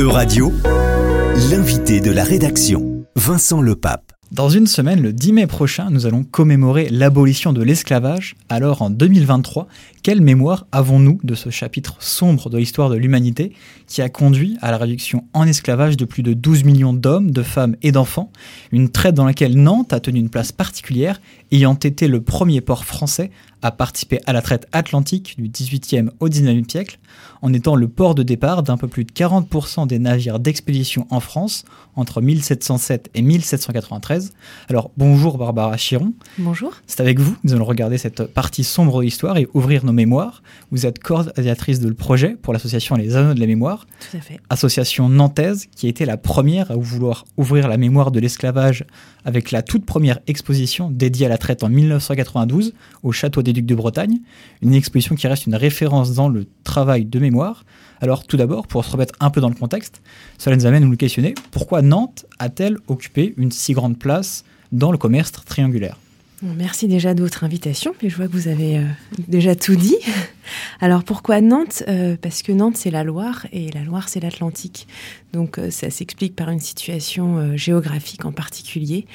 Euradio, l'invité de la rédaction, Vincent Lepape. Dans une semaine, le 10 mai prochain, nous allons commémorer l'abolition de l'esclavage. Alors en 2023, quelle mémoire avons-nous de ce chapitre sombre de l'histoire de l'humanité qui a conduit à la réduction en esclavage de plus de 12 millions d'hommes, de femmes et d'enfants? Une traite dans laquelle Nantes a tenu une place particulière, ayant été le premier port français à participer à la traite atlantique du 18e au 19e siècle, en étant le port de départ d'un peu plus de 40% des navires d'expédition en France entre 1707 et 1793. Alors bonjour Barbara Chiron. Bonjour. C'est avec vous que nous allons regarder cette partie sombre de l'histoire et ouvrir nos mémoires. Vous êtes coordinatrice de le projet pour l'association Les Anneaux de la Mémoire. Tout à fait. Association nantaise qui a été la première à vouloir ouvrir la mémoire de l'esclavage avec la toute première exposition dédiée à la traite en 1992 au château des Ducs de Bretagne, une exposition qui reste une référence dans le travail de mémoire. Alors tout d'abord, pour se remettre un peu dans le contexte, cela nous amène à nous questionner, pourquoi Nantes a-t-elle occupé une si grande place dans le commerce triangulaire? Merci déjà de votre invitation. je vois que vous avez euh, déjà tout dit. Alors pourquoi Nantes? Euh, Parce que Nantes c'est la Loire et la Loire c'est l'Atlantique. Donc euh, ça s'explique par une situation géographique en particulier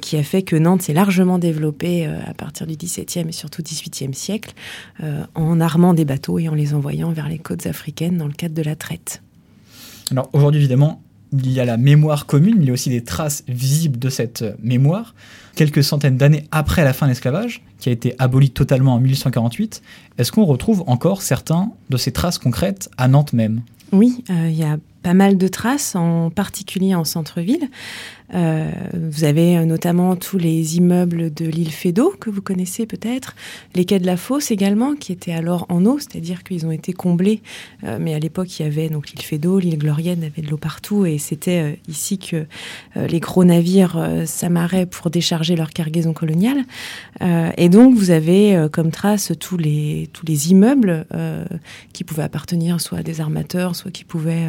qui a fait que Nantes s'est largement développée à partir du XVIIe et surtout XVIIIe siècle en armant des bateaux et en les envoyant vers les côtes africaines dans le cadre de la traite. Alors aujourd'hui évidemment il y a la mémoire commune, il y a aussi des traces visibles de cette mémoire. Quelques centaines d'années après la fin de l'esclavage, qui a été aboli totalement en 1848, est-ce qu'on retrouve encore certains de ces traces concrètes à Nantes même? Oui, euh, il y a pas mal de traces, en particulier en centre-ville. Euh, vous avez euh, notamment tous les immeubles de l'île Fédot, que vous connaissez peut-être, les quais de la Fosse également, qui étaient alors en eau, c'est-à-dire qu'ils ont été comblés. Euh, mais à l'époque, il y avait donc l'île Fédot, l'île Glorienne avait de l'eau partout, et c'était ici que les gros navires s'amarraient pour décharger leur cargaison coloniale. et donc, vous avez comme trace tous les, tous les immeubles qui pouvaient appartenir soit à des armateurs, soit qui pouvaient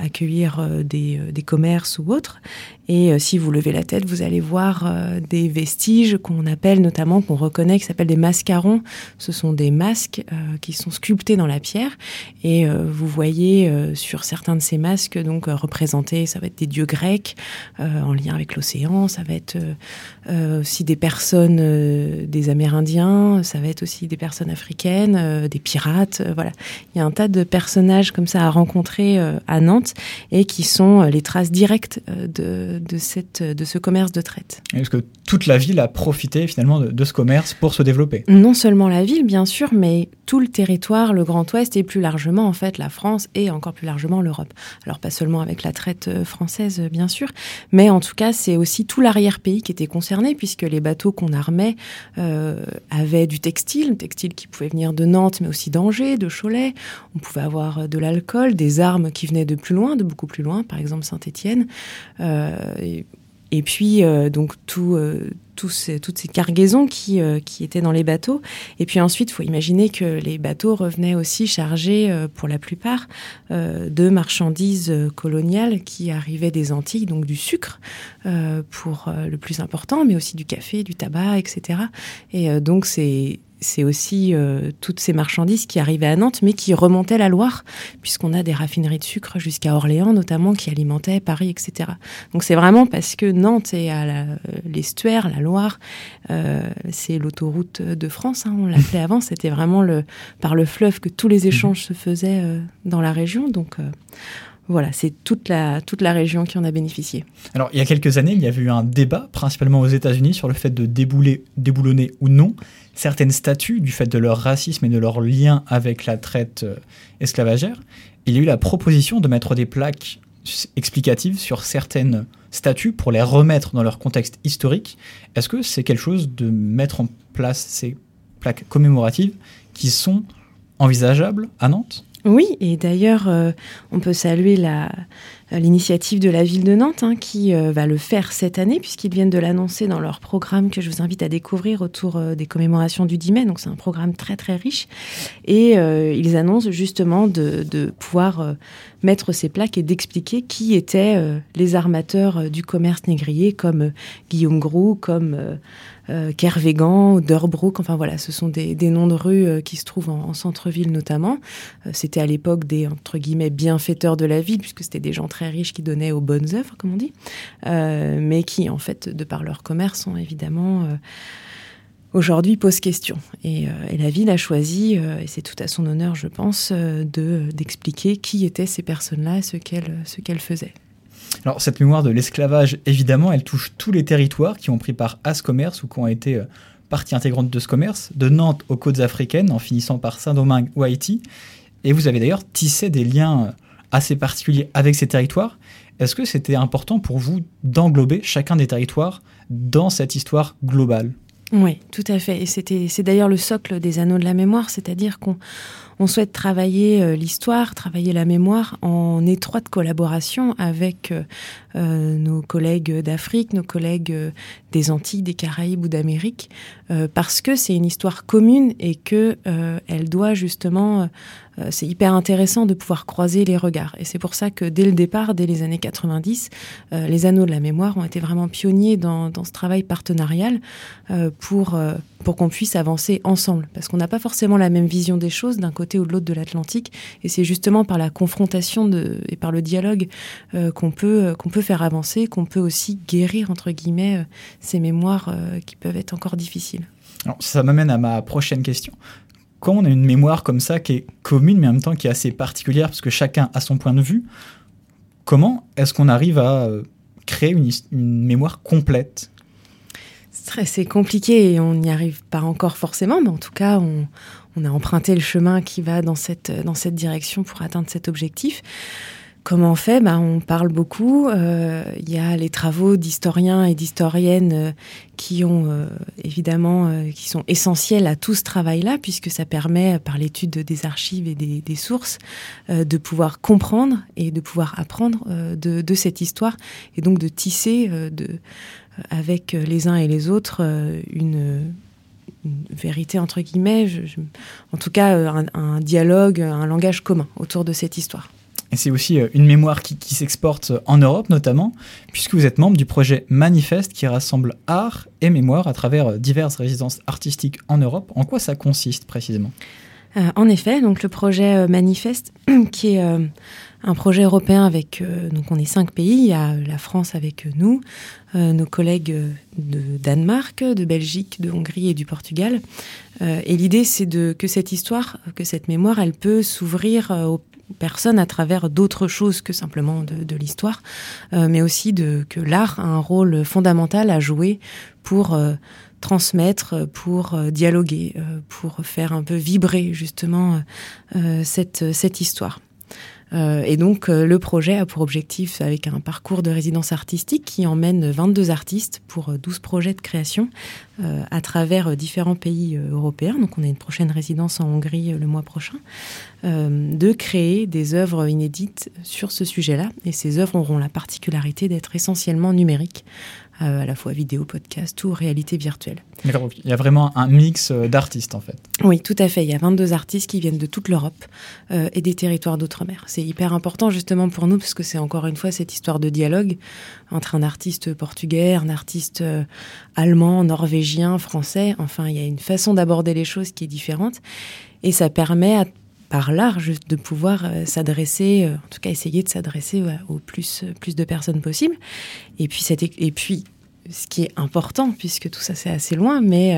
accueillir des, des commerces ou autres. Et euh, si vous levez la tête, vous allez voir euh, des vestiges qu'on appelle notamment, qu'on reconnaît, qui s'appellent des mascarons. Ce sont des masques euh, qui sont sculptés dans la pierre. Et vous voyez sur certains de ces masques, donc représentés, ça va être des dieux grecs en lien avec l'océan, ça va être aussi des personnes, des Amérindiens, ça va être aussi des personnes africaines, des pirates. voilà. Il y a un tas de personnages comme ça à rencontrer à Nantes et qui sont les traces directes de de, cette, de ce commerce de traite. Est-ce que toute la ville a profité finalement de, ce commerce pour se développer Non seulement la ville, bien sûr, mais tout le territoire, le Grand Ouest et plus largement en fait la France et encore plus largement l'Europe. Alors pas seulement avec la traite euh, française, bien sûr, mais en tout cas c'est aussi tout l'arrière-pays qui était concerné puisque les bateaux qu'on armait euh, avaient du textile, textile qui pouvait venir de Nantes, mais aussi d'Angers, de Cholet. On pouvait avoir de l'alcool, des armes qui venaient de plus loin, de beaucoup plus loin, par exemple Saint-Étienne. Euh, et, puis, euh, donc, tout, euh, toutes ces cargaisons qui, qui étaient dans les bateaux. Et puis ensuite, il faut imaginer que les bateaux revenaient aussi chargés, pour la plupart, de marchandises coloniales qui arrivaient des Antilles, donc du sucre, pour le plus important, mais aussi du café, du tabac, etc. Et donc, c'est c'est aussi euh, toutes ces marchandises qui arrivaient à Nantes, mais qui remontaient la Loire, puisqu'on a des raffineries de sucre jusqu'à Orléans, notamment, qui alimentaient Paris, etc. Donc c'est vraiment parce que Nantes est à l'estuaire, la, Loire, euh, c'est l'autoroute de France, hein, on l'appelait avant, c'était vraiment le, par le fleuve que tous les mhm. échanges se faisaient euh, dans la région. Donc voilà, c'est toute la, toute la région qui en a bénéficié. Alors, il y a quelques années, il y avait eu un débat, principalement aux États-Unis, sur le fait de débouler, déboulonner ou non certaines statues du fait de leur racisme et de leur lien avec la traite euh, esclavagère. Il y a eu la proposition de mettre des plaques explicatives sur certaines statues pour les remettre dans leur contexte historique. Est-ce que c'est quelque chose de mettre en place ces plaques commémoratives qui sont envisageables à Nantes? Oui, et d'ailleurs, euh, on peut saluer la, l'initiative de la ville de Nantes hein, qui va le faire cette année puisqu'ils viennent de l'annoncer dans leur programme que je vous invite à découvrir autour des commémorations du 10 mai. Donc c'est un programme très très riche et ils annoncent justement de, pouvoir mettre ces plaques et d'expliquer qui étaient les armateurs du commerce négrier comme Guillaume Groux, comme euh, Kervégan, Derbrook, enfin voilà, ce sont des, noms de rues euh, qui se trouvent en, centre-ville notamment. Euh, c'était à l'époque des, entre guillemets, bienfaiteurs de la ville, puisque c'était des gens très riches qui donnaient aux bonnes œuvres, comme on dit, mais qui, en fait, de par leur commerce, ont évidemment aujourd'hui posent question. Et, la ville a choisi, et c'est tout à son honneur, je pense, de d'expliquer qui étaient ces personnes-là, ce qu'elles ce qu'elles faisaient. Alors cette mémoire de l'esclavage, évidemment, elle touche tous les territoires qui ont pris part à ce commerce ou qui ont été euh, partie intégrante de ce commerce, de Nantes aux côtes africaines, en finissant par Saint-Domingue ou Haïti. Et vous avez d'ailleurs tissé des liens euh, assez particuliers avec ces territoires. Est-ce que c'était important pour vous d'englober chacun des territoires dans cette histoire globale? Oui, tout à fait. Et c'est d'ailleurs le socle des anneaux de la mémoire, c'est-à-dire qu'on on souhaite travailler euh, l'histoire, travailler la mémoire en étroite collaboration avec euh, nos collègues d'Afrique, nos collègues des Antilles, des Caraïbes ou d'Amérique, parce que c'est une histoire commune et que elle doit justement c'est hyper intéressant de pouvoir croiser les regards. Et c'est pour ça que dès le départ, dès les années 90, les Anneaux de la mémoire ont été vraiment pionniers dans, dans ce travail partenarial pour, pour qu'on puisse avancer ensemble. Parce qu'on n'a pas forcément la même vision des choses d'un côté ou de l'autre de l'Atlantique. Et c'est justement par la confrontation de, et par le dialogue euh, qu'on peut, euh, qu'on peut faire avancer, qu'on peut aussi guérir, entre guillemets, euh, ces mémoires qui peuvent être encore difficiles. Alors, ça m'amène à ma prochaine question. Quand on a une mémoire comme ça qui est commune, mais en même temps qui est assez particulière, parce que chacun a son point de vue, comment est-ce qu'on arrive à créer une, une mémoire complète? C'est compliqué et on n'y arrive pas encore forcément, mais en tout cas, on, on a emprunté le chemin qui va dans cette, dans cette direction pour atteindre cet objectif. Comment on fait? Bah, On parle beaucoup. Euh, il y a les travaux d'historiens et d'historiennes euh, qui ont euh, évidemment qui sont essentiels à tout ce travail-là, puisque ça permet, par l'étude des archives et des, sources, de pouvoir comprendre et de pouvoir apprendre de, de, cette histoire, et donc de tisser de, avec les uns et les autres une, une vérité entre guillemets, en tout cas euh, un, dialogue, un langage commun autour de cette histoire. Et c'est aussi euh, une mémoire qui, s'exporte en Europe notamment, puisque vous êtes membre du projet Manifeste qui rassemble art et mémoire à travers euh, diverses résidences artistiques en Europe. En quoi ça consiste précisément? En effet, donc le projet Manifeste, qui est un projet européen avec, euh, donc on est cinq pays, il y a la France avec nous, euh, nos collègues de Danemark, de Belgique, de Hongrie et du Portugal. Euh, et l'idée, c'est que cette histoire, que cette mémoire, elle peut s'ouvrir aux personnes à travers d'autres choses que simplement de, l'histoire, mais aussi de, que l'art a un rôle fondamental à jouer pour transmettre, pour dialoguer, pour faire un peu vibrer justement cette histoire. Euh, et donc, euh, le projet a pour objectif, avec un parcours de résidence artistique qui emmène 22 artistes pour 12 euh, projets de création à travers différents pays européens. Donc, on a une prochaine résidence en Hongrie le mois prochain, de créer des œuvres inédites sur ce sujet-là. Et ces œuvres auront la particularité d'être essentiellement numériques. Euh, à la fois vidéo, podcast ou réalité virtuelle. Il y a vraiment un mix euh, d'artistes en fait. Oui, tout à fait. Il y a 22 artistes qui viennent de toute l'Europe euh, et des territoires d'outre-mer. C'est hyper important justement pour nous parce que c'est encore une fois cette histoire de dialogue entre un artiste portugais, un artiste allemand, norvégien, français. Enfin, il y a une façon d'aborder les choses qui est différente et ça permet à par l'art, juste de pouvoir euh, s'adresser, euh, en tout cas essayer de s'adresser au plus, plus de personnes possible. Et puis, et puis, ce qui est important, puisque tout ça c'est assez loin, mais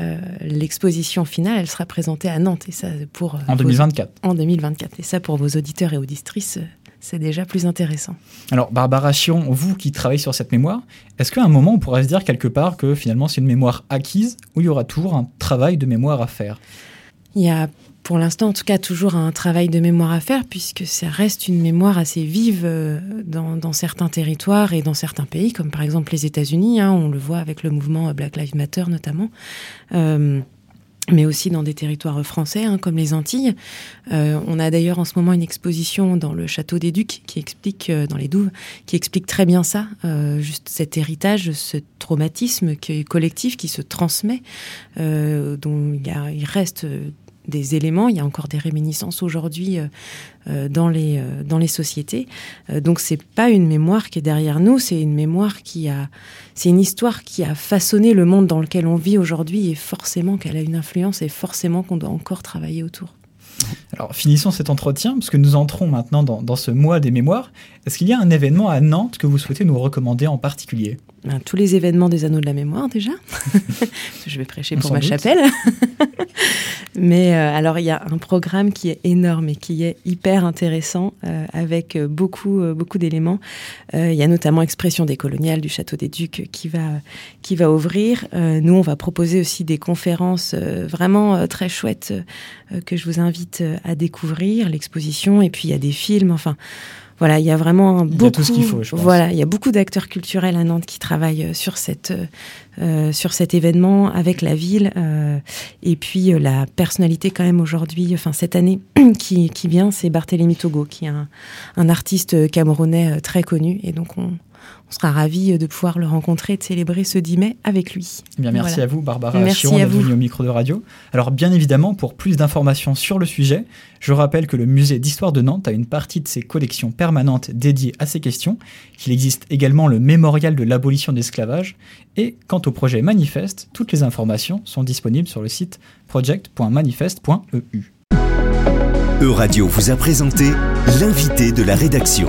euh, l'exposition finale, elle sera présentée à Nantes. Et ça, pour, en 2024. en 2024. Et ça, pour vos auditeurs et auditrices, c'est déjà plus intéressant. Alors, Barbara Chion, vous qui travaillez sur cette mémoire, est-ce qu'à un moment, on pourrait se dire quelque part que finalement c'est une mémoire acquise ou il y aura toujours un travail de mémoire à faire? Il y a pour l'instant, en tout cas, toujours un travail de mémoire à faire, puisque ça reste une mémoire assez vive euh, dans, certains territoires et dans certains pays, comme par exemple les États-Unis. Hein, on le voit avec le mouvement Black Lives Matter notamment. Euh, mais aussi dans des territoires français, hein, comme les Antilles. Euh, on a d'ailleurs en ce moment une exposition dans le château des Ducs qui explique, euh, dans les Douves, qui explique très bien ça, euh, juste cet héritage, ce traumatisme qui est collectif, qui se transmet, dont il reste des éléments. Il y a encore des réminiscences aujourd'hui dans les dans les sociétés. donc c'est pas une mémoire qui est derrière nous, c'est une mémoire qui a, c'est une histoire qui a façonné le monde dans lequel on vit aujourd'hui et forcément qu'elle a une influence et forcément qu'on doit encore travailler autour. Alors finissons cet entretien, parce que nous entrons maintenant dans, dans ce mois des mémoires. Est-ce qu'il y a un événement à Nantes que vous souhaitez nous recommander en particulier? Ben, tous les événements des Anneaux de la Mémoire déjà. je vais prêcher pour ma chapelle. Mais euh, alors il y a un programme qui est énorme et qui est hyper intéressant euh, avec euh, beaucoup beaucoup d'éléments. il y a notamment Expression des coloniales du Château des Ducs qui va qui va ouvrir. nous on va proposer aussi des conférences vraiment très chouettes que je vous invite à découvrir, l'exposition et puis il y a des films. Enfin voilà, il y a vraiment beaucoup. Il y a tout ce qu'il faut, je pense. Voilà, il y a beaucoup d'acteurs culturels à Nantes qui travaillent euh, sur cette euh, sur cet événement avec la ville euh, et puis euh, la personnalité quand même aujourd'hui, enfin cette année qui, qui vient, c'est Barthélemy Togo, qui est un, un artiste camerounais très connu et donc on, on sera ravis de pouvoir le rencontrer et de célébrer ce 10 mai avec lui. Eh bien, merci à vous, Barbara merci Chiron, d'être venue au micro de radio. Alors, bien évidemment, pour plus d'informations sur le sujet, je rappelle que le musée d'histoire de Nantes a une partie de ses collections permanentes dédiées à ces questions, qu'il existe également le mémorial de l'abolition de l'esclavage, et quant au projet Manifeste, toutes les informations sont disponibles sur le site project.manifeste.eu. E-Radio vous a présenté l'invité de la rédaction.